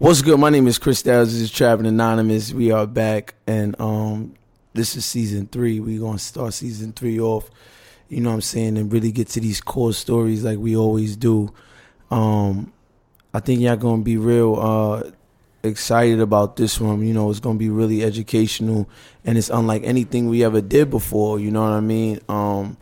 What's good? My name is Chris Styles. This is Trapping Anonymous. We are back, and um, this is season three. We're gonna start season three off. You know what I'm saying, and really get to these core stories like we always do. Um, I think y'all gonna be real uh, excited about this one. You know, it's gonna be really educational, and it's unlike anything we ever did before. You know what I mean? Um,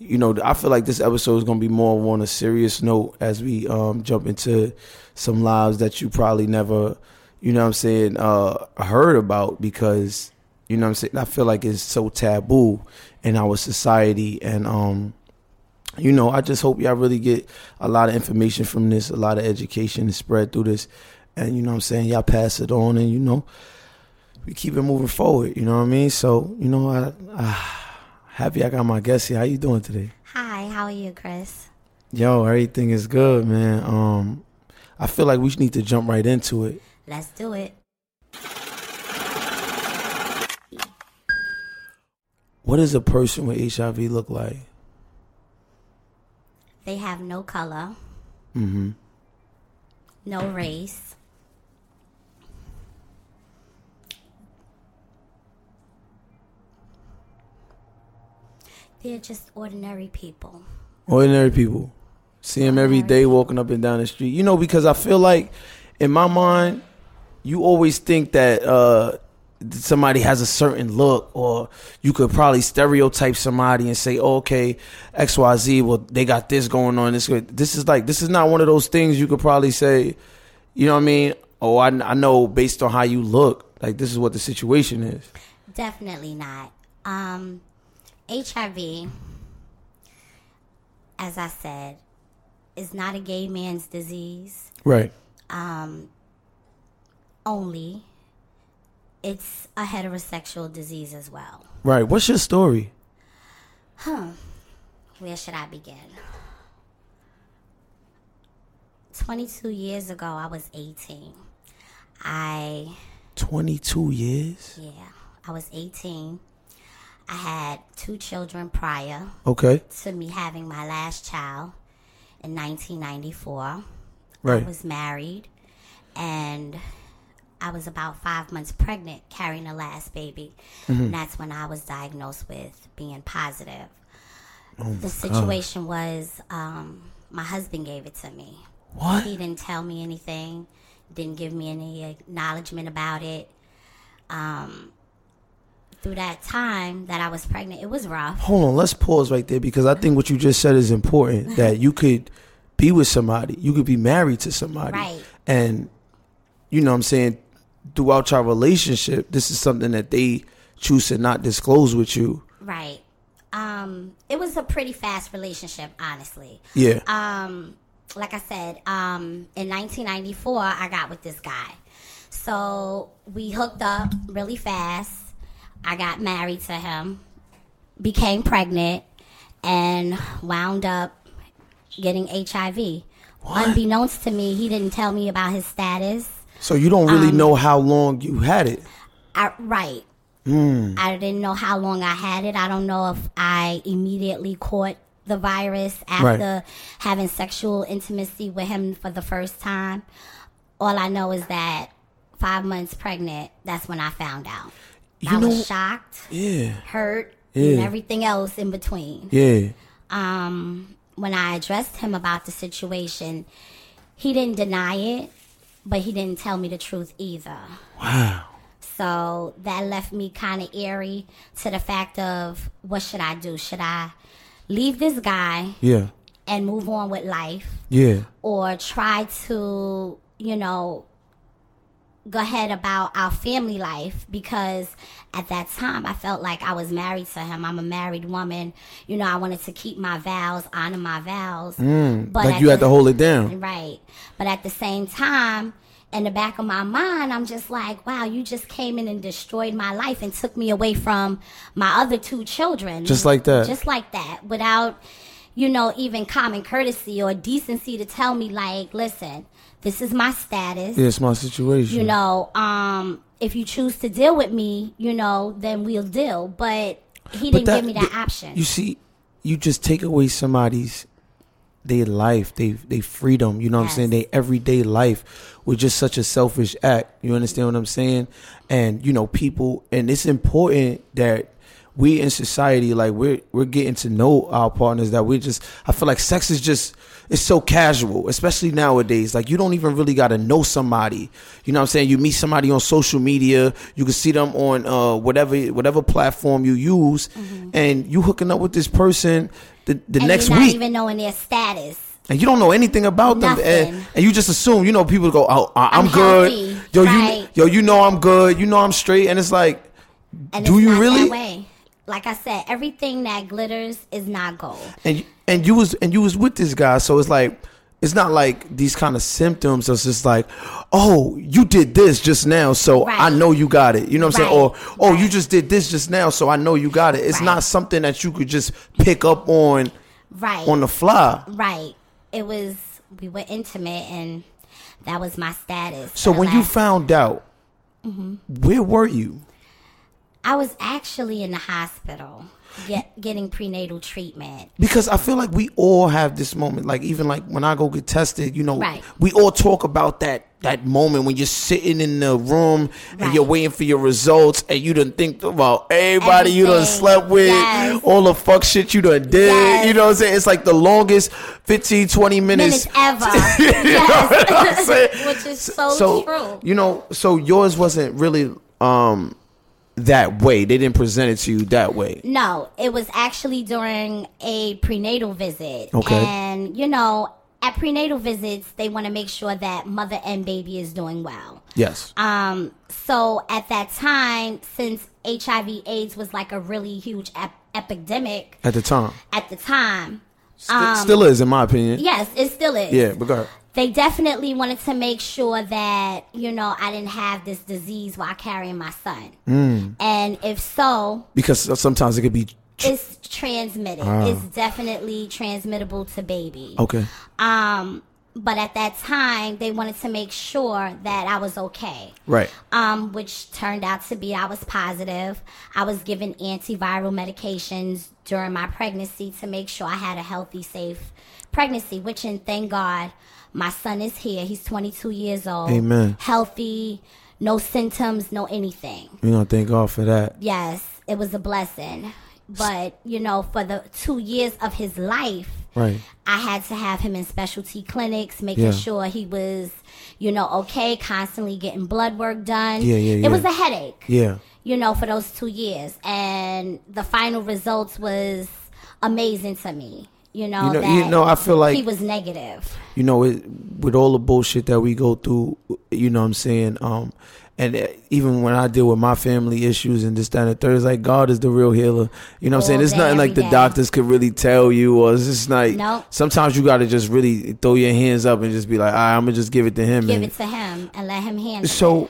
you know, I feel like this episode is gonna be more on a serious note as we um, jump into some lives that you probably never, you know I'm saying, uh, heard about because, you know I'm saying, I feel like it's so taboo in our society. And, um, you know, I just hope y'all really get a lot of information from this, a lot of education to spread through this. And, you know I'm saying, y'all pass it on and, you know, we keep it moving forward, you know what I mean? So, you know, I, I happy I got my guest here. How you doing today? Hi, how are you, Chris? Yo, everything is good, man. Um, I feel like we need to jump right into it. Let's do it. What does a person with HIV look like? They have no color, Mm-hmm. no race. They're just ordinary people. Ordinary people. See them every day walking up and down the street. You know, because I feel like in my mind, you always think that uh, somebody has a certain look, or you could probably stereotype somebody and say, oh, "Okay, X, Y, Z. Well, they got this going on. This, this is like this is not one of those things you could probably say. You know what I mean? Oh, I, I know based on how you look, like this is what the situation is. Definitely not. Um, HIV, as I said, is not a gay man's disease Right. um, only. It's a heterosexual disease as well. Right. What's your story? Huh. Where should I begin? 22 years ago, I was 18. I, 22 years. yeah, I was 18. I had two children prior Okay. to me having my last child in 1994. Right. I was married and I was about five months pregnant carrying the last baby. Mm-hmm. And that's when I was diagnosed with being positive. Oh the situation was um, my husband gave it to me. What? He didn't tell me anything, didn't give me any acknowledgement about it. Um, through that time that I was pregnant, it was rough. Hold on, let's pause right there because I think what you just said is important. that you could be with somebody, you could be married to somebody, Right. and you know what I'm saying throughout your relationship, this is something that they choose to not disclose with you. Right. Um, it was a pretty fast relationship, honestly. Yeah, Um, like I said, um, in 1994, I got with this guy. So we hooked up really fast. I got married to him, became pregnant, and wound up getting HIV. Unbeknownst to me, he didn't tell me about his status. so you don't um, really know how long you had it. I, right. I didn't know how long I had it. I don't know if I immediately caught the virus after having sexual intimacy with him for the first time. All I know is that five months pregnant, that's when I found out. You I know- was shocked, Yeah, hurt, and everything else in between. yeah, Um, when I addressed him about the situation, he didn't deny it. but he didn't tell me the truth either. Wow. So that left me kind of eerie to the fact of what should I do? Should I leave this guy Yeah. and move on with life Yeah. or try to, you know, go ahead about our family life because at that time I felt like I was married to him. I'm a married woman. You know, I wanted to keep my vows, honor my vows. but Mm, Like at you had to hold it down. Right. But at the same time, in the back of my mind, I'm just like, wow, you just came in and destroyed my life and took me away from my other two children. Just like that. Just like that. Without, you know, even common courtesy or decency to tell me, like, listen, this is my status. Yeah, it's my situation. You know, um, if you choose to deal with me, you know, then we'll deal. But he But didn't give me that option. You see, you just take away somebody's their life, they they freedom, you know what I'm saying? Their everyday life with just such a selfish act. You understand what I'm saying? And you know, people and it's important that we in society, like we're we're getting to know our partners that we're just I feel like sex is just it's so casual, especially nowadays. Like you don't even really gotta know somebody. You know what I'm saying? You meet somebody on social media, you can see them on uh whatever whatever platform you use, and you hooking up with this person the, the Mm-hmm. and next you're not week even knowing their status. and you don't know anything about them, and, and you just assume, you know, people go, "Oh, I'm, I'm good." healthy, Yo, right. you, yo, you know, I'm good. You know, I'm straight, and it's like, And Do it's you really? Like I said, everything that glitters is not gold. and you- and you was and you was with this guy, so it's like, it's not like these kind of symptoms. It's just like, oh, you did this just now, so Right. I know you got it. You know what I'm saying? Or Right, oh, you just did this just now, so I know you got it. It's Right. not something that you could just pick up on Right. on the fly. right. It was we were intimate and that was my status. So when you found out, Mm-hmm. where were you? I was actually in the hospital get, getting prenatal treatment. because I feel like we all have this moment. Like even like when I go get tested, you know, Right. we all talk about that that moment when you're sitting in the room and you're waiting for your results, and you done think about everybody you done Everything. slept with, Yes. all the fuck shit you done did. Yes. You know what I'm saying? It's like the longest 15, 20 minutes. Minutes ever. You know what I'm saying? yes. Which is so, true. You know, so yours wasn't really um that way. They didn't present it to you that way. No, it was actually during a prenatal visit. Okay. And, you know, at prenatal visits, they want to make sure that mother and baby is doing well. Yes. Um, so at that time, since HIV AIDS was like a really huge ep- epidemic At the time. at the time, St- still is in my opinion. yes, it still is. Yeah, but go ahead. They definitely wanted to make sure that, you know, I didn't have this disease while carrying my son. Mm. And if so, because sometimes it could be it's transmitted. It's definitely transmittable to baby. okay. Um, but at that time, they wanted to make sure that I was okay. Right. Um, which turned out to be I was positive. I was given antiviral medications during my pregnancy to make sure I had a healthy, safe pregnancy. Which, and thank God, my son is here. He's 22 years old. Amen. Healthy, no symptoms, no anything. You know, thank God for that. Yes, it was a blessing. But, you know, for the two years of his life, Right. I had to have him in specialty clinics, making Yeah. sure he was, you know, okay, constantly getting blood work done. Yeah, yeah, yeah. It was a headache, Yeah. you know, for those two years. And the final results was amazing to me. You know, You know, that you know, I feel like he was negative. you know, it, with all the bullshit that we go through, you know what I'm saying? Um, and uh, even when I deal with my family issues and this, that, and the third, it's like God is the real healer. You know what I'm saying? It's nothing like the day. doctors could really tell you, or it's just like, Nope. sometimes you got to just really throw your hands up and just be like, all right, I'm to just give it to him. Give and- it to him and let him handle it. so,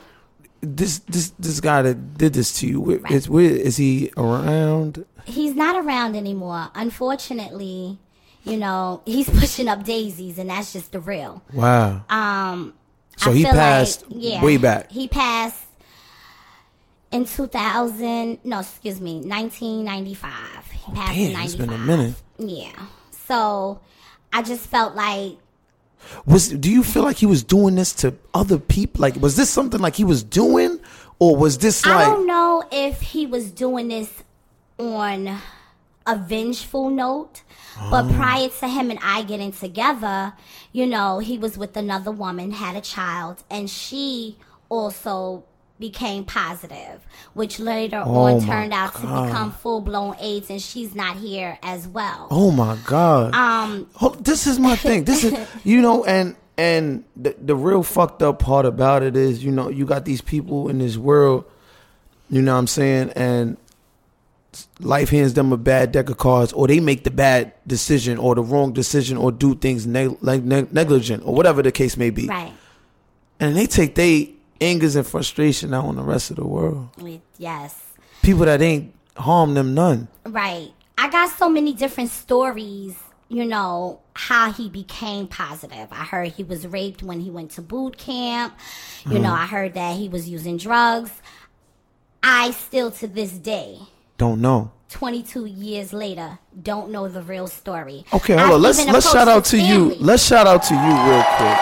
this this this guy that did this to you, where, Right. is, where, is he around? He's not around anymore. Unfortunately, you know, he's pushing up daisies, and that's just the real. Wow. Um, So I he passed like, yeah, way back. He passed in 2000. No, excuse me, 1995. He passed in Damn, 95. it's been a minute. Yeah. So I just felt like Was do you feel like he was doing this to other people? Like, was this something like he was doing, or was this like I don't know if he was doing this on a vengeful note. But prior to him and I getting together, you know, he was with another woman, had a child, and she also became positive, which later Oh on turned out to become full blown AIDS, and she's not here as well. Oh my god. Um, Oh, this is my thing. This is you know, and and the the real fucked up part about it is, you know, you got these people in this world, you know what I'm saying, and life hands them a bad deck of cards, or they make the bad decision or the wrong decision or do things neg- like neg- negligent or whatever the case may be, right. and they take their angers and frustration out on the rest of the world. Yes. People that ain't harm them none. Right. I got so many different stories, you know, how he became positive. I heard he was raped when he went to boot camp. You mm-hmm. know, I heard that he was using drugs. I still to this day, Don't know. 22 years later, don't know the real story. Okay, hold I've on. Let's let's shout out to his you. Let's shout out to you real quick.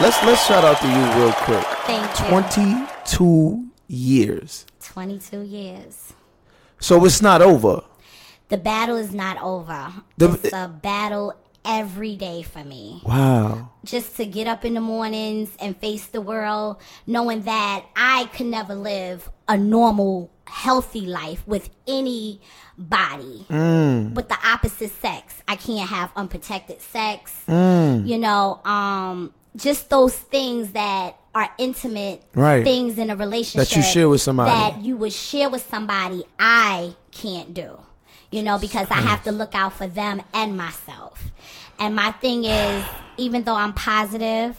Let's let's shout out to you real quick. thank you. Twenty two years. 22 years. So it's not over. The battle is not over. The- it's a battle every day for me. Wow. just to get up in the mornings and face the world, knowing that I could never live a normal, healthy life with anybody. With the opposite sex. I can't have unprotected sex. You know, um, just those things that are intimate Right. things in a relationship that you share with somebody. that you would share with somebody I can't do. You know, because I have to look out for them and myself. And my thing is, even though I'm positive,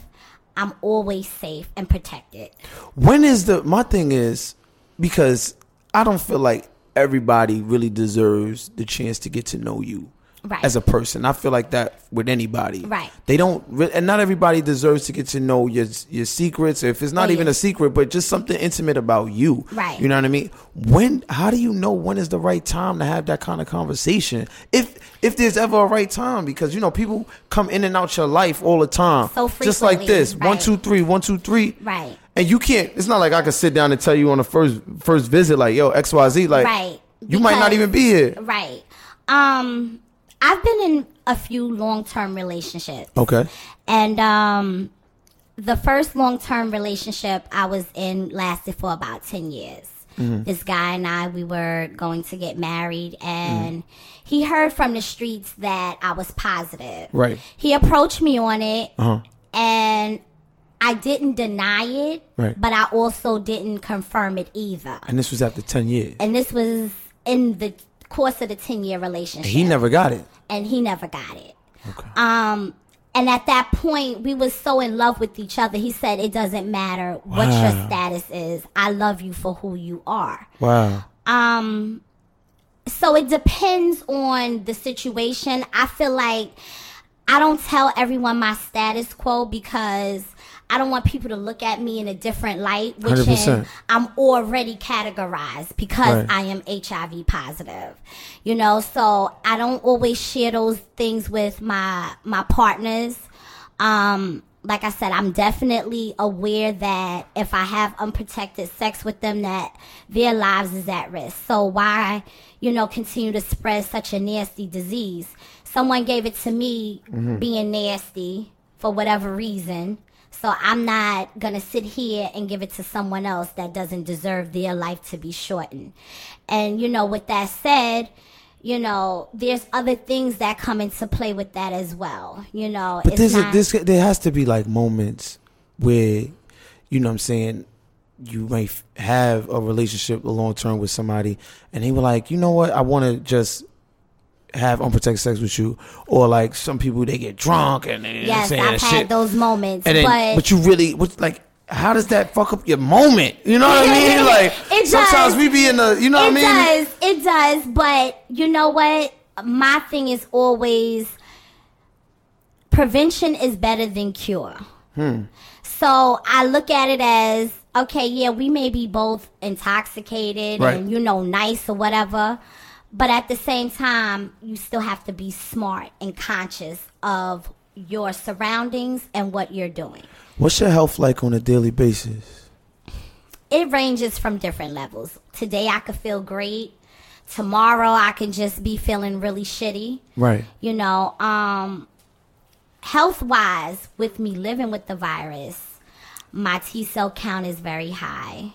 I'm always safe and protected. When is the my thing is because I don't feel like everybody really deserves the chance to get to know you Right. as a person. I feel like that with anybody. Right. They don't, and not everybody deserves to get to know your your secrets. If it's not Oh, even yeah. a secret, but just something intimate about you. Right. You know what I mean? When? How do you know when is the right time to have that kind of conversation? If if there's ever a right time, because you know people come in and out your life all the time. So just like this, one right. two three, one two three. Right. And you can't. It's not like I can sit down and tell you on the first first visit, like yo X Y Z. Like Right. you might not even be here. Right. Um, I've been in a few long term relationships. Okay. And um, the first long term relationship I was in lasted for about 10 years. Mm-hmm. This guy and I, we were going to get married, and Mm-hmm. he heard from the streets that I was positive. Right. He approached me on it, Uh-huh. and I didn't deny it, Right. but I also didn't confirm it either. And this was after ten years. And this was in the course of the 10 year relationship He never got it. and he never got it. Okay. Um, and at that point, we was so in love with each other. He said, "It doesn't matter what your status is. I love you for who you are." Wow. Um, so it depends on the situation. I feel like I don't tell everyone my status quo because I don't want people to look at me in a different light, which 100%. in, I'm already categorized because Right. I am HIV positive. You know, so I don't always share those things with my my partners. Um, like I said, I'm definitely aware that if I have unprotected sex with them, that their lives is at risk. So why, you know, continue to spread such a nasty disease? Someone gave it to me being nasty for whatever reason. So I'm not gonna sit here and give it to someone else that doesn't deserve their life to be shortened. And you know, with that said, you know, there's other things that come into play with that as well. You know, But it's there's not, a, this there has to be like moments where, you know, what I'm saying, you may f- have a relationship a long term with somebody, and they were like, you know what, I want to just have unprotected sex with you, or like some people they get drunk and they yes, saying I've had shit, those moments, then but, but you really what like. How does that fuck up your moment? You know what I mean? Like It sometimes does. we be in the, you know it what I mean? It does, it does. But you know what? My thing is always prevention is better than cure. Hmm. So I look at it as okay, yeah, we may be both intoxicated Right. and you know nice or whatever, but at the same time, you still have to be smart and conscious of your surroundings and what you're doing. What's your health like on a daily basis? it ranges from different levels. Today I could feel great. Tomorrow I can just be feeling really shitty. Right. You know, um health wise with me living with the virus, my T cell count is very high.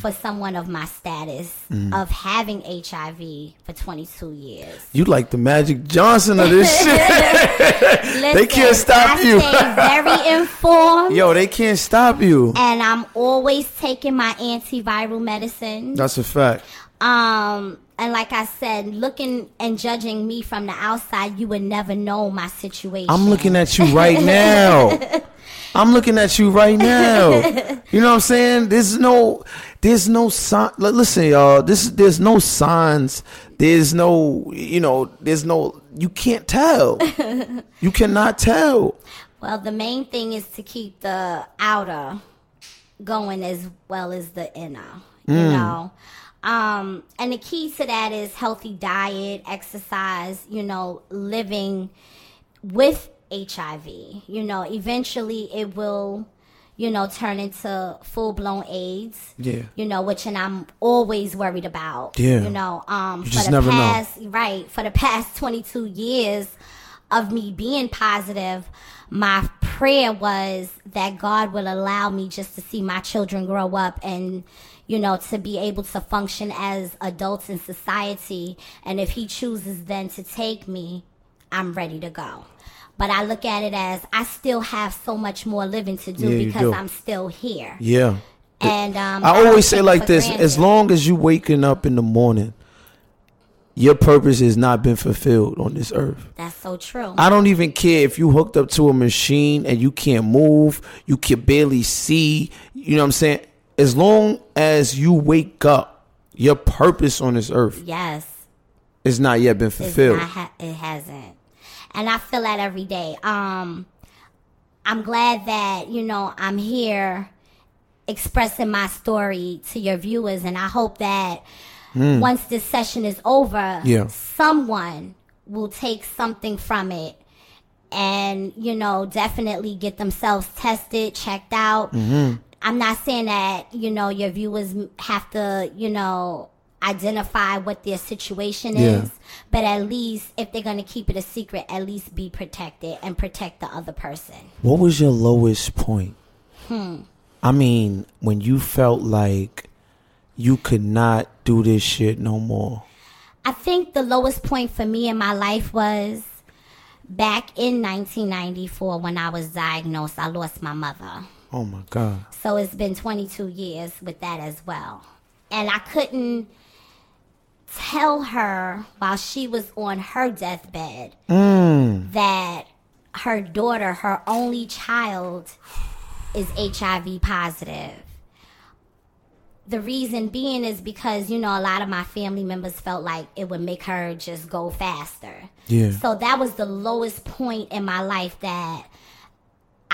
For someone of my status of having HIV for 22 years. You like the Magic Johnson of this shit. Listen, can't stop I you. very informed. Yo, they can't stop you. and I'm always taking my antiviral medicine. That's a fact. Um, and like I said, looking and judging me from the outside, you would never know my situation. I'm looking at you right now. I'm looking at you right now. You know what I'm saying? There's no, there's no sign. Listen, y'all. This, there's no signs. There's no, you know, there's no. You can't tell. You cannot tell. Well, the main thing is to keep the outer going as well as the inner. You Mm. know. Um, and the key to that is healthy diet, exercise, you know, living with HIV. You know, eventually it will, you know, turn into full blown AIDS. Yeah. You know, which and I'm always worried about. Yeah. You know, um You for the never know. past right, for the past twenty two years of me being positive, my prayer was that God will allow me just to see my children grow up and you know to be able to function as adults in society and if he chooses then to take me I'm ready to go. But I look at it as I still have so much more living to do Yeah, because do. I'm still here. Yeah. And um, I always say like this: granted. as long as you waking up in the morning, your purpose has not been fulfilled on this earth. That's so true. I don't even care if you hooked up to a machine and you can't move, you can barely see. You know what I'm saying? As long as you wake up, your purpose on this earth yes. has not yet been fulfilled. ha- it hasn't. And I feel that every day. Um, I'm glad that, you know, I'm here expressing my story to your viewers. And I hope that once this session is over. Yeah. someone will take something from it and, you know, definitely get themselves tested, checked out. Mm-hmm. I'm not saying that, you know, your viewers have to, you know, identify what their situation Yeah. is, but at least if they're going to keep it a secret, at least be protected and protect the other person. What was your lowest point? Hmm. I mean, when you felt like you could not do this shit no more. I think the lowest point for me in my life was back in 1994 when I was diagnosed. I lost my mother. Oh my God. So it's been 22 years with that as well. And I couldn't tell her while she was on her deathbed mm. that her daughter, her only child, is HIV positive. The reason being is because, you know, a lot of my family members felt like it would make her just go faster. Yeah. So that was the lowest point in my life that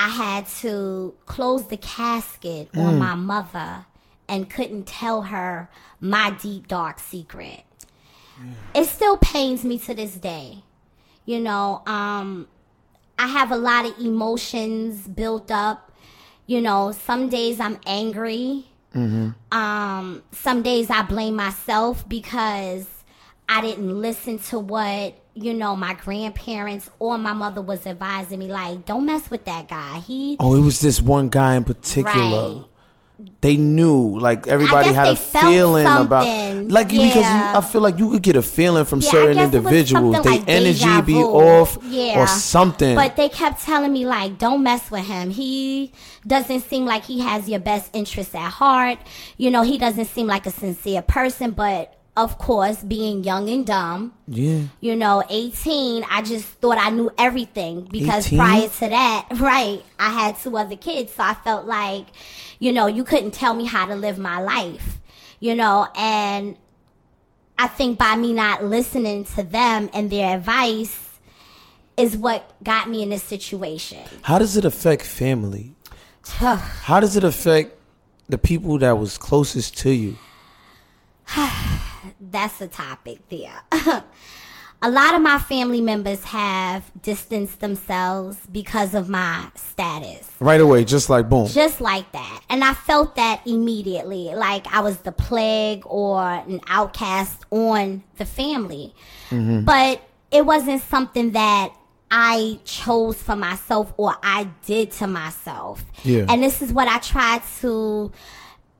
I had to close the casket on my mother and couldn't tell her my deep dark secret. It still pains me to this day. You know, um I have a lot of emotions built up. You know, some days I'm angry. Um some days I blame myself because I didn't listen to what you know my grandparents or my mother was advising me like don't mess with that guy he Oh, it was this one guy in particular. Right. They knew, like everybody had a feeling about, like because you, I feel like you could get a feeling from Yeah, certain guess it was individuals. They like energy be off Yeah. or something. But they kept telling me like, don't mess with him. He doesn't seem like he has your best interests at heart. You know, he doesn't seem like a sincere person. But of course, being young and dumb, yeah, you know, 18, I just thought I knew everything because 18? prior to that, right, I had two other kids. So I felt like, you know, you couldn't tell me how to live my life, you know, and I think by me not listening to them and their advice is what got me in this situation. how does it affect family? How does it affect the people that was closest to you? That's the topic there. a lot of my family members have distanced themselves because of my status. Right away, just like boom. Just like that. And I felt that immediately. Like I was the plague or an outcast on the family. Mm-hmm. But it wasn't something that I chose for myself or I did to myself. Yeah. And this is what I tried to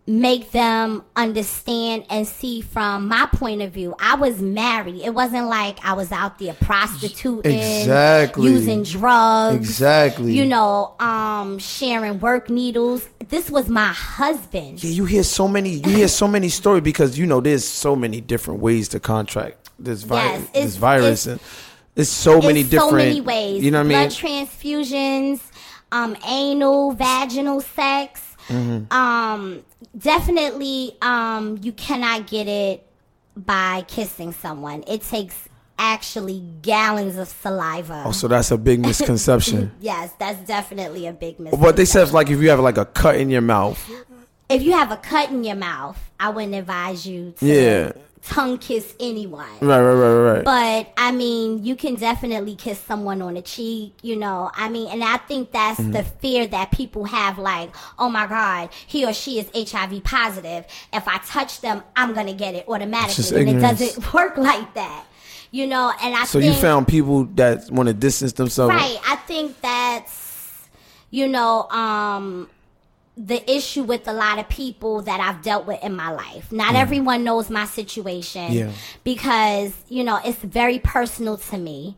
make them understand and see from my point of view. I was married. It wasn't like I was out there prostituting, Exactly. using drugs, Exactly. You know, um, sharing work needles. This was my husband. Yeah, you hear so many. You hear so many stories because you know there's so many different ways to contract this virus. Yes, it's- this virus, it's- and there's so many different. so many ways. You know what I mean? Blood transfusions, um, anal, vaginal sex. Mm-hmm. Um, definitely, um, you cannot get it by kissing someone. It takes actually gallons of saliva. Oh, so that's a big misconception. yes, that's definitely a big mistake. but they said like if you have like a cut in your mouth. if you have a cut in your mouth, I wouldn't advise you to Yeah. Tongue kiss anyone. Right, right, right, right. But I mean, you can definitely kiss someone on the cheek, you know. I mean, and I think that's Mm-hmm. the fear that people have like, oh my God, he or she is HIV positive. If I touch them, I'm going to get it automatically. And it doesn't work like that, you know. And I so think, you found people that want to distance themselves. Right. I think that's, you know, um, the issue with a lot of people that I've dealt with in my life. Not everyone knows my situation Yeah. because, you know, it's very personal to me.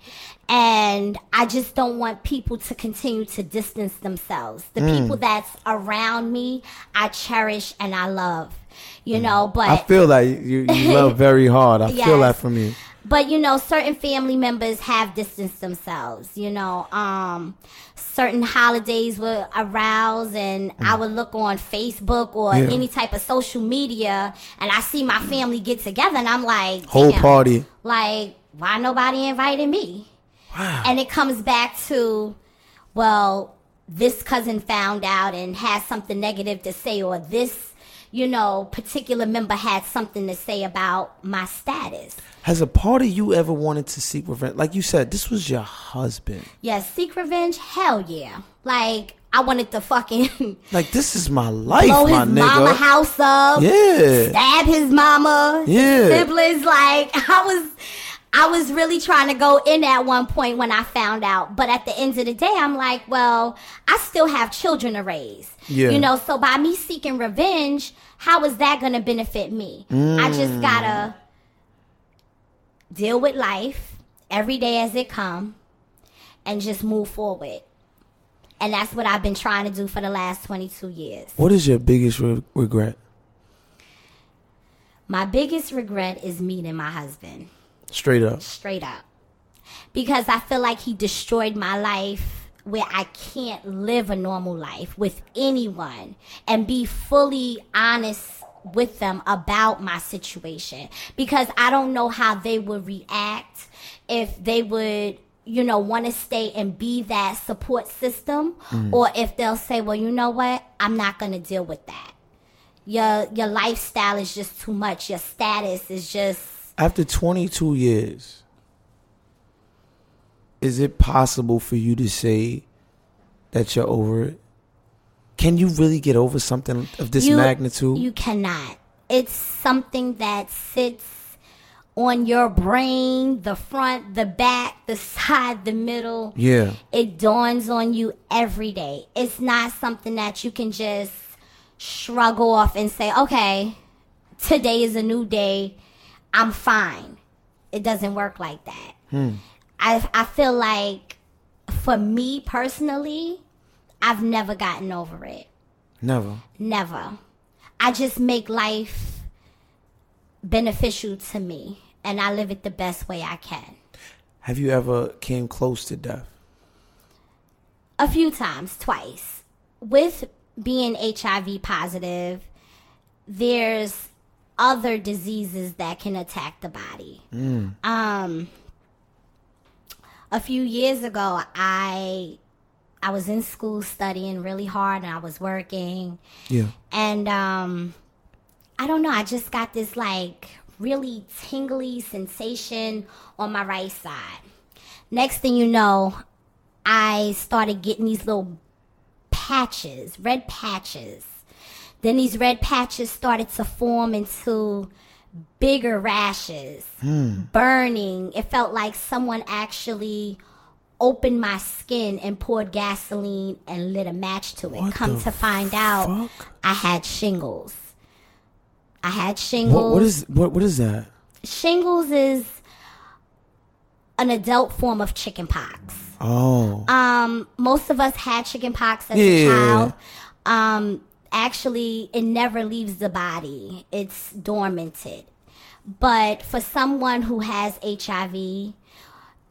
And I just don't want people to continue to distance themselves. The Mm. people that's around me, I cherish and I love, you know, but Mm. I feel like you, you love very hard. I feel that from you. But you know certain family members have distanced themselves you know um certain holidays would arouse and i would look on facebook or Yeah. any type of social media and i see my family get together and i'm like Whole party. like why nobody invited me Wow. and it comes back to well this cousin found out and has something negative to say or this you know particular member had something to say about my status Has a part of you ever wanted to seek revenge? Like you said, this was your husband. Yes, seek revenge. Hell yeah! Like I wanted to fucking Like this is my life, blow my his nigga. mama house up. Yeah. Stab his mama. his Yeah. siblings. Like I was, I was really trying to go in at one point when I found out. But at the end of the day, I'm like, well, I still have children to raise. Yeah. You know, so by me seeking revenge, how is that going to benefit me? I just Mm. gotta deal with life every day as it come and just move forward. And that's what I've been trying to do for the last 22 years. What is your biggest re- regret? My biggest regret is meeting my husband, Straight up. straight up. Because I feel like he destroyed my life where I can't live a normal life with anyone and be fully honest with them about my situation. Because I don't know how they would react if they would you know want to stay and be that support system mm. or if they'll say well you know what i'm not going to deal with that your your lifestyle is just too much your status is just After 22 years, is it possible for you to say that you're over it? Can you really get over something of this you, magnitude? you cannot. It's something that sits on your brain the front the back the side the middle. Yeah. it dawns on you every day. It's not something that you can just shrug off and say okay today is a new day. I'm fine. It doesn't work like that. Hmm. I, I feel like for me personally i've never gotten over it Never. Never. I just make life beneficial to me and I live it the best way I can. Have you ever came close to death? A few times, twice. With being HIV positive, there's other diseases that can attack the body. Um a few years ago, I I was in school studying really hard and I was working Yeah. and um i don't know i just got this like really tingly sensation on my right side. Next thing you know, I started getting these little patches, red patches. Then these red patches started to form into bigger rashes, burning. It felt like someone actually opened my skin and poured gasoline and lit a match to it. What Come to find out, fuck? I had shingles. I had shingles. What, what is what what is that? shingles is an adult form of chicken pox. Oh, Um, most of us had chicken pox as Yeah. a child. Um, actually, it never leaves the body; it's dormanted. But for someone who has HIV,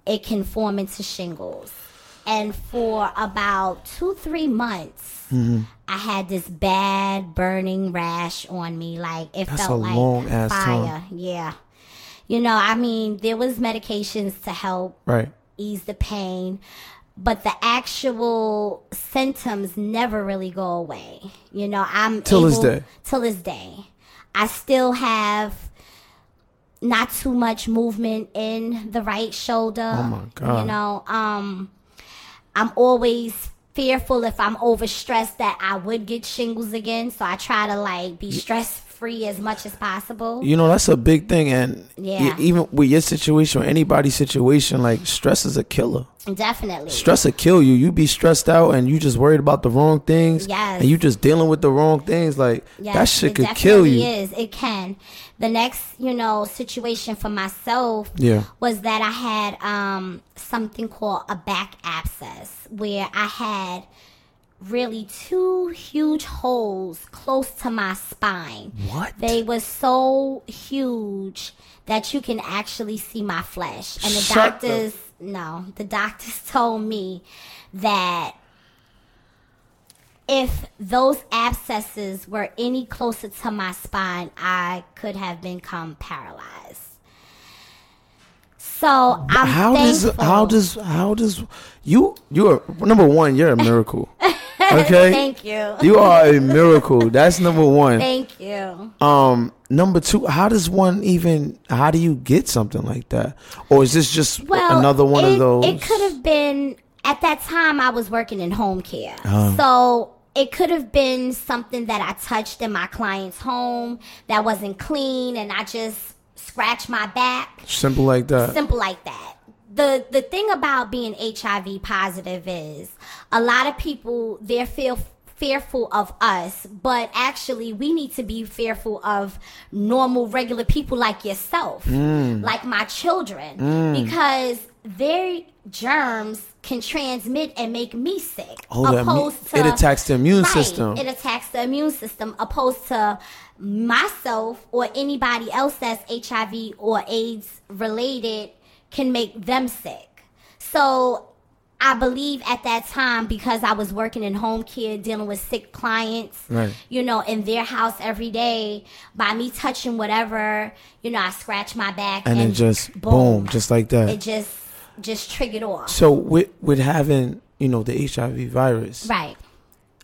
it can form into shingles. And for about two, three months, Mm-hmm. I had this bad burning rash on me. Like it That's felt a like fire. time. Yeah. You know, I mean, there was medications to help right. ease the pain, but the actual symptoms never really go away. You know, I'm Till this day. Till this day, I still have not too much movement in the right shoulder. Oh my God. You know, um, I'm always fearful if I'm overstressed that I would get shingles again. So I try to like be stress free as much as possible. You know that's a big thing, and Yeah. even with your situation or anybody's situation, like stress is a killer. Definitely. Stress will kill you. You be stressed out and you just worried about the wrong things. Yes. And you just dealing with the wrong things. Like Yes, that shit it could kill you. Is it can? The next, you know, situation for myself Yeah. was that I had um, something called a back abscess, where I had really two huge holes close to my spine. What? They were so huge that you can actually see my flesh. And the Shut the- doctors, no, the doctors told me that if those abscesses were any closer to my spine, I could have become paralyzed. So I'm how does how does how does you you're number one? You're a miracle. Okay. Thank you. You are a miracle. That's number one. Thank you. Um, number two, how does one even? How do you get something like that? Or is this just Well, another one it, of those? It could have been at that time I was working in home care. Uh-huh. So it could have been something that I touched in my client's home that wasn't clean and I just scratched my back. Simple like that. Simple like that. The the thing about being HIV positive is a lot of people they're feel fearful of us, but actually we need to be fearful of normal regular people like yourself, Mm. like my children, because their germs can transmit and make me sick. Oh, opposed it attacks the immune Right, system. It attacks the immune system, opposed to myself or anybody else that's HIV or AIDS related can make them sick. So I believe at that time because I was working in home care dealing with sick clients, Right. you know, in their house every day, by me touching whatever, you know, I scratch my back and then just boom, just like that. it just just triggered off. so with with having you know the HIV virus, Right.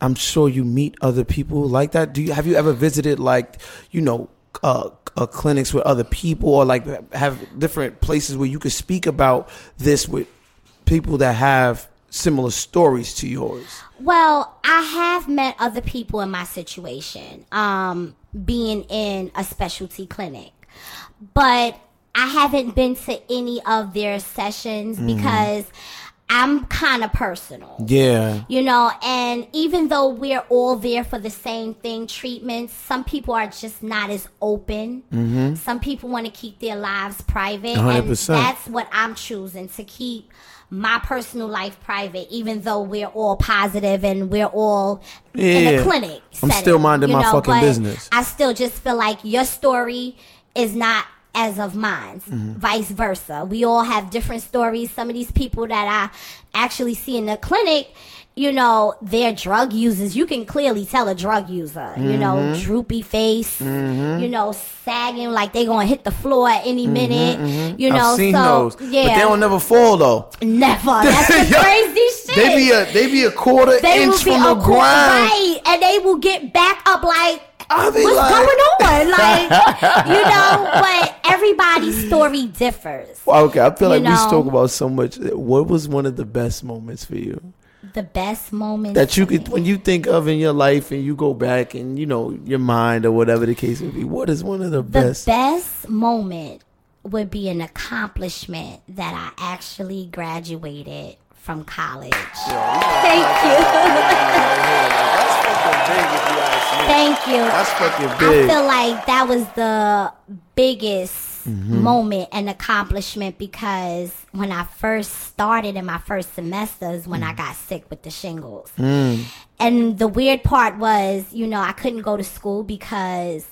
I'm sure you meet other people like that. Do you have you ever visited like you know uh, uh, clinics with other people or like have different places where you could speak about this with people that have similar stories to yours? Well, I have met other people in my situation, um, being in a specialty clinic, but I haven't been to any of their sessions because I'm kind of personal. Yeah, You know, and even though we're all there for the same thing, treatments, some people are just not as open. Mm-hmm. Some people want to keep their lives private. And 100%. that's what I'm choosing to keep my personal life private, even though we're all positive and we're all in Yeah. a clinic. I'm setting, still minding you my know, fucking business. I still just feel like your story is not as of mine, Mm-hmm. vice versa. We all have different stories. Some of these people that I actually see in the clinic, you know, they're drug users. You can clearly tell a drug user, you know, Mm-hmm. droopy face, you know, sagging like they're gonna hit the floor at any minute, you know. Mm-hmm, I've seen so those, yeah, but they don't never fall though. never. That's the crazy shit. They be a they be a quarter They inch will be from the ground. right, and they will get back up like what's like- going on? Like, you know, but everybody's story differs. Okay, I feel You like we know? talk about so much. What was one of the best moments for you The best moment that you could, me. when you think of in your life, and you go back and you know your mind or whatever the case may be? What is one of the The best? The best moment would be an accomplishment that I actually graduated from college. Thank you. Thank you. That's fucking I feel like that was the biggest Mm-hmm. moment and accomplishment because when I first started in my first semesters, when I Mm. got sick with the shingles. And the weird part was, you know, I couldn't go to school because,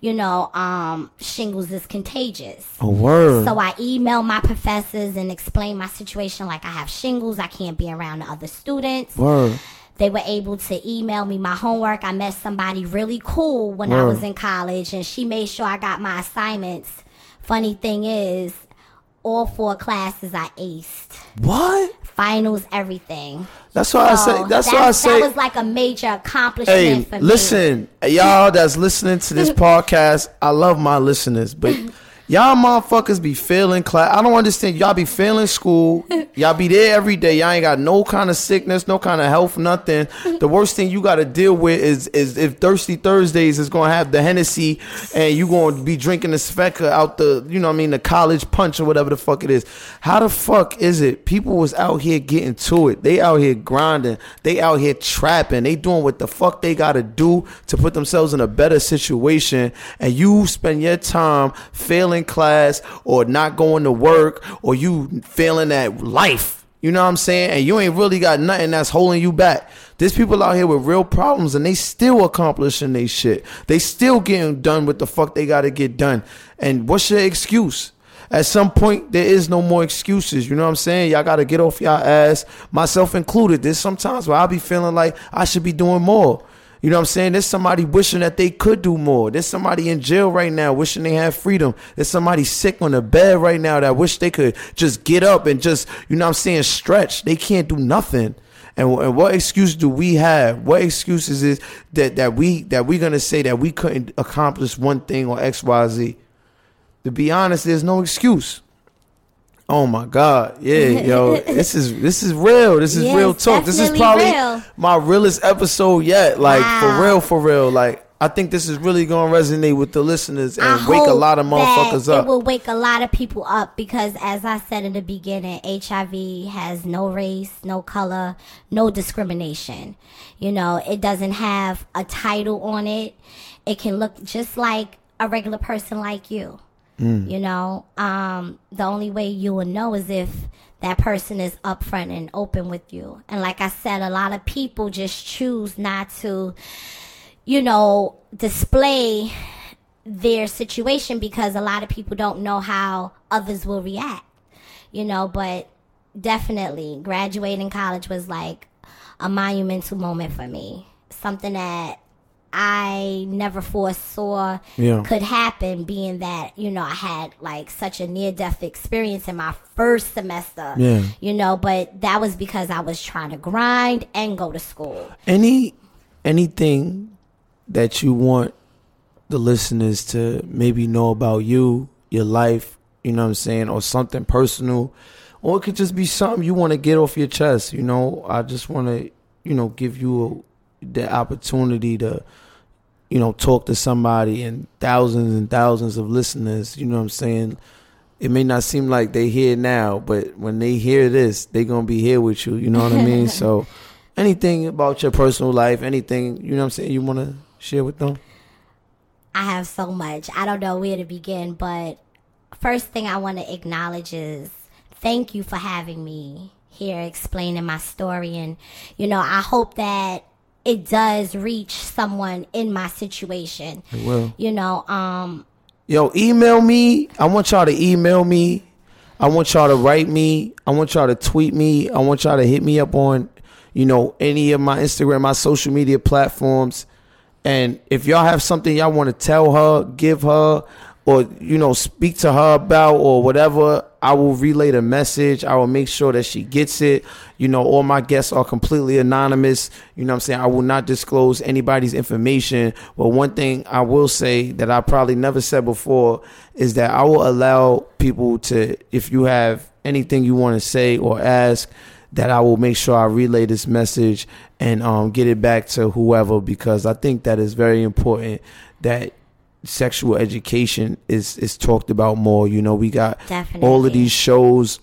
you know, um, shingles is contagious. A word. So I emailed my professors and explained my situation like I have shingles, I can't be around the other students. word. They were able to email me my homework. I met somebody really cool when I was in college, and she made sure I got my assignments. Funny thing is, all four classes I aced. What? Finals, everything. That's why I say. That's why I say. That was like a major accomplishment Hey, for me. listen, y'all that's listening to this podcast, I love my listeners, but y'all motherfuckers be failing class. I don't understand. Y'all be failing school. Y'all be there every day. Y'all ain't got no kind of sickness, no kind of health, nothing. The worst thing you got to deal with is is if Thirsty Thursdays is gonna have the Hennessy and you gonna be drinking the Svedka out the, you know what I mean, the college punch or whatever the fuck it is. How the fuck is it? People was out here getting to it. They out here grinding. They out here trapping. They doing what the fuck they gotta do to put themselves in a better situation. And you spend your time failing class or not going to work or you failing at life. You know what I'm saying? And you ain't really got nothing that's holding you back. There's people out here with real problems and they still accomplishing they shit. They still getting done with the fuck they gotta get done. And what's your excuse? At some point, there is no more excuses. You know what I'm saying? Y'all gotta get off y'all ass, myself included. There's sometimes where I'll be feeling like I should be doing more. You know what I'm saying? There's somebody wishing that they could do more. There's somebody in jail right now wishing they had freedom. There's somebody sick on the bed right now that wish they could just get up and just, you know what I'm saying, stretch. They can't do nothing. And, and what excuse do we have? What excuses is that, that we that we're gonna say that we couldn't accomplish one thing or X, Y, Z? To be honest, there's no excuse. Oh my God. Yeah, yo. this is this is real. This is Yeah, real talk. This is probably real. my realest episode yet. Like for real, for real. Like I think this is really gonna resonate with the listeners and I wake a lot of motherfuckers up. It will wake a lot of people up because, as I said in the beginning, HIV has no race, no color, no discrimination. You know, it doesn't have a title on it. It can look just like a regular person like you. Mm. You know, um, the only way you will know is if that person is upfront and open with you. And like I said, a lot of people just choose not to, you know, display their situation because a lot of people don't know how others will react. You know, but definitely graduating college was like a monumental moment for me. Something that I never foresaw Yeah. could happen, being that, you know, I had like such a near death experience in my first semester. Yeah. You know, but that was because I was trying to grind and go to school. Any anything that you want the listeners to maybe know about you, your life, you know what I'm saying, or something personal, or it could just be something you want to get off your chest. You know, I just want to, you know, give you a, the opportunity to, you know, talk to somebody and thousands and thousands of listeners. You know what I'm saying. It may not seem like they here now, but when they hear this, they're gonna be here with you. You know what I mean? So, anything about your personal life, anything you know what I'm saying, you want to share with them? I have so much. I don't know where to begin, but first thing I want to acknowledge is thank you for having me here explaining my story. And, you know, I hope that it does reach someone in my situation. It will. You know, um, Yo, email me. I want y'all to email me. I want y'all to write me. I want y'all to tweet me. I want y'all to hit me up on, you know, any of my Instagram, my social media platforms. And if y'all have something y'all want to tell her, give her, or you know, speak to her about, or whatever, I will relay the message. I will make sure that she gets it. You know, all my guests are completely anonymous. You know what I'm saying? I will not disclose anybody's information. But one thing I will say that I probably never said before is that I will allow people to, if you have anything you want to say or ask, that I will make sure I relay this message and um, get it back to whoever because I think that is very important that sexual education is is talked about more. You know, we got Definitely. all of these shows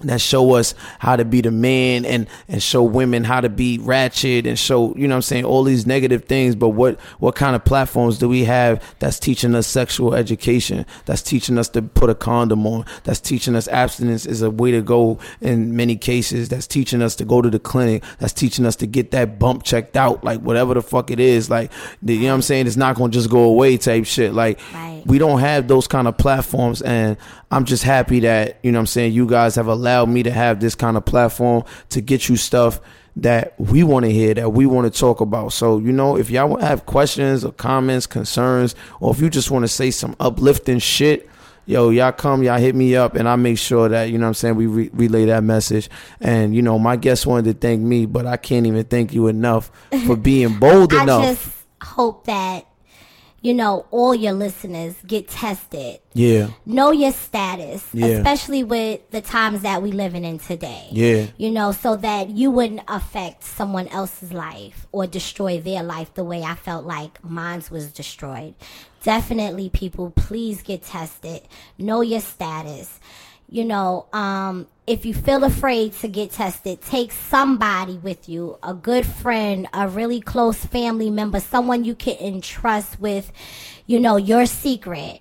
that show us how to be the man and and show women how to be ratchet and show you know what I'm saying all these negative things. But what what kind of platforms do we have that's teaching us sexual education that's teaching us to put a condom on that's teaching us abstinence is a way to go in many cases that's teaching us to go to the clinic that's teaching us to get that bump checked out like whatever the fuck it is like the, you know what I'm saying it's not going to just go away type shit. Like Right. we don't have those kind of platforms. And I'm just happy that, you know what I'm saying, you guys have allowed me to have this kind of platform to get you stuff that we want to hear, that we want to talk about. So, you know, if y'all have questions or comments, concerns, or if you just want to say some uplifting shit, yo, y'all come, y'all hit me up, and I make sure that, you know what I'm saying, we re- relay that message. And, you know, my guest wanted to thank me, but I can't even thank you enough for being bold I enough. just hope that you know all your listeners get tested. yeah. Know your status, Yeah. especially with the times that we living in today. Yeah. You know, so that you wouldn't affect someone else's life or destroy their life the way I felt like mine was destroyed. Definitely, people, please get tested. Know your status. You know, um, if you feel afraid to get tested, take somebody with you, a good friend, a really close family member, someone you can entrust with, you know, your secret.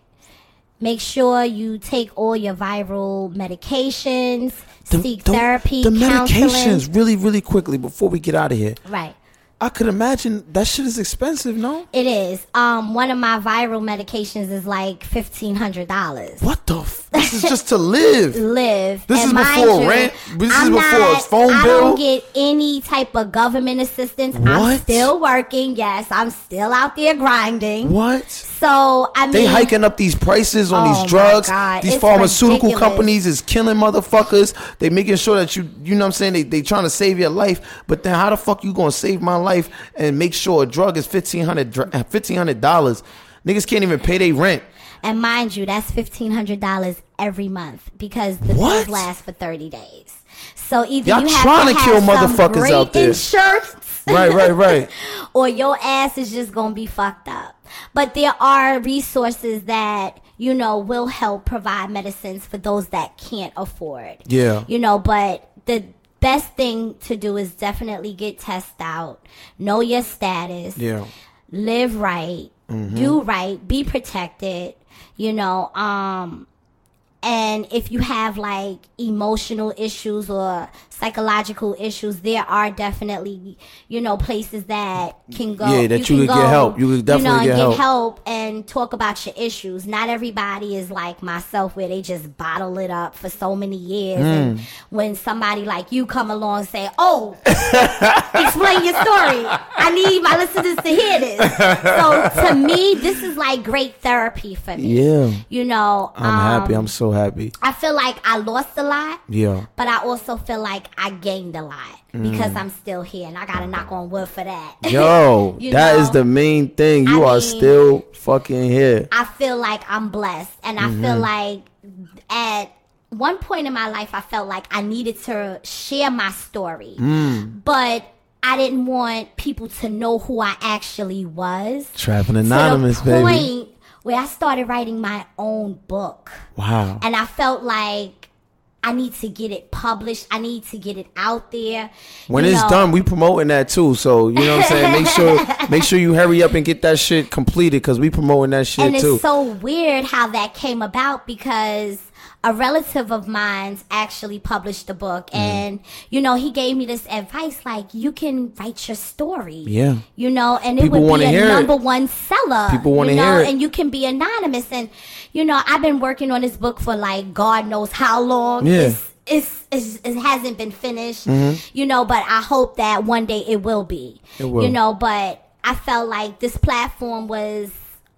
Make sure you take all your viral medications, seek therapy, the counseling. medications really, really quickly before we get out of here. Right. I could imagine that shit is expensive, no? It is. Um, one of my viral medications is like fifteen hundred dollars. What the? F- this is just to live. Live. This And is before you, rent? This is I'm before not- phone I bill? I don't get any type of government assistance. What? I'm still working. Yes, I'm still out there grinding. What? So I mean, They hiking up these prices on Oh these drugs. These it's pharmaceutical ridiculous. companies is killing motherfuckers. They making sure that you, you know what I'm saying? They they trying to save your life. But then how the fuck you gonna save my life and make sure a drug is $1,500, uh, Niggas can't even pay their rent. And mind you, that's fifteen hundred dollars every month because the What? last for thirty days. So either Y'all you have trying to to kill some motherfuckers out there. insurance, Right, right, right. or your ass is just gonna be fucked up. But there are resources that you know will help provide medicines for those that can't afford. Yeah. You know, but the best thing to do is definitely get tested out, know your status, Yeah. live right, Mm-hmm. do right, be protected, you know, um and if you have like emotional issues or psychological issues, there are definitely, you know, places that can go. Yeah, that you can could get help. You could definitely know, and get get help. and talk about your issues. Not everybody is like myself, where they just bottle it up for so many years. Mm. And when somebody like you come along and say, "Oh, explain your story," I need my listeners to hear this. So to me, this is like great therapy for me. Yeah. You know, I'm um, happy. I'm so happy. I feel like I lost a lot, Yeah. but I also feel like I gained a lot because I'm still here, and I gotta knock on wood for that. Mm. Yo, that is know? the main thing. You I are mean- still fucking here. I feel like I'm blessed, and I Mm-hmm. feel like at one point in my life, I felt like I needed to share my story, Mm. but I didn't want people to know who I actually was. Trapping Anonymous, to the baby. point where I started writing my own book. Wow. And I felt like I need to get it published. I need to get it out there. When You it's know, done, we promoting that too. So you know what I'm saying. Make sure, make sure you hurry up and get that shit completed because we promoting that shit and too. it's so weird how that came about because a relative of mine's actually published a book Mm. and you know he gave me this advice like you can write your story Yeah. you know and it People would be a hear it. number one seller People you know, hear it. and you can be anonymous and you know i've been working on this book for like god knows how long Yeah. it's, it's, it's, it hasn't been finished, you know, but I hope that one day it will be. It will. You know, but I felt like this platform was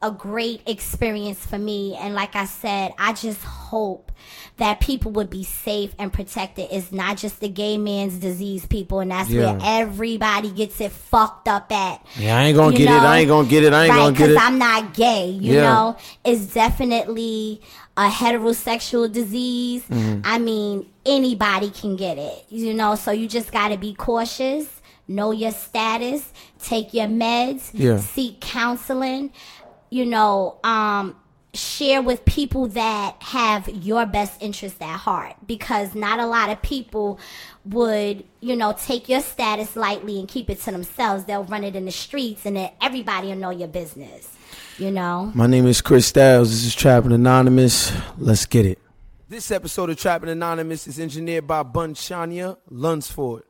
a great experience for me. And like I said, I just hope that people would be safe and protected. It's not just the gay man's disease, people, and that's Yeah. where everybody gets it fucked up at. Yeah, I ain't gonna You get it. I ain't gonna get it. I ain't right, gonna get it. I'm not gay, you Yeah. know? It's definitely a heterosexual disease. Mm-hmm. I mean, anybody can get it, you know? So you just got to be cautious, know your status, take your meds, Yeah. seek counseling, you know, um, share with people that have your best interest at heart because not a lot of people would you know take your status lightly and keep it to themselves they'll run it in the streets and then everybody will know your business you know My name is Chris Styles. This is Trapping Anonymous. Let's get it. This episode of Trapping Anonymous is engineered by Bun Shania Lunsford.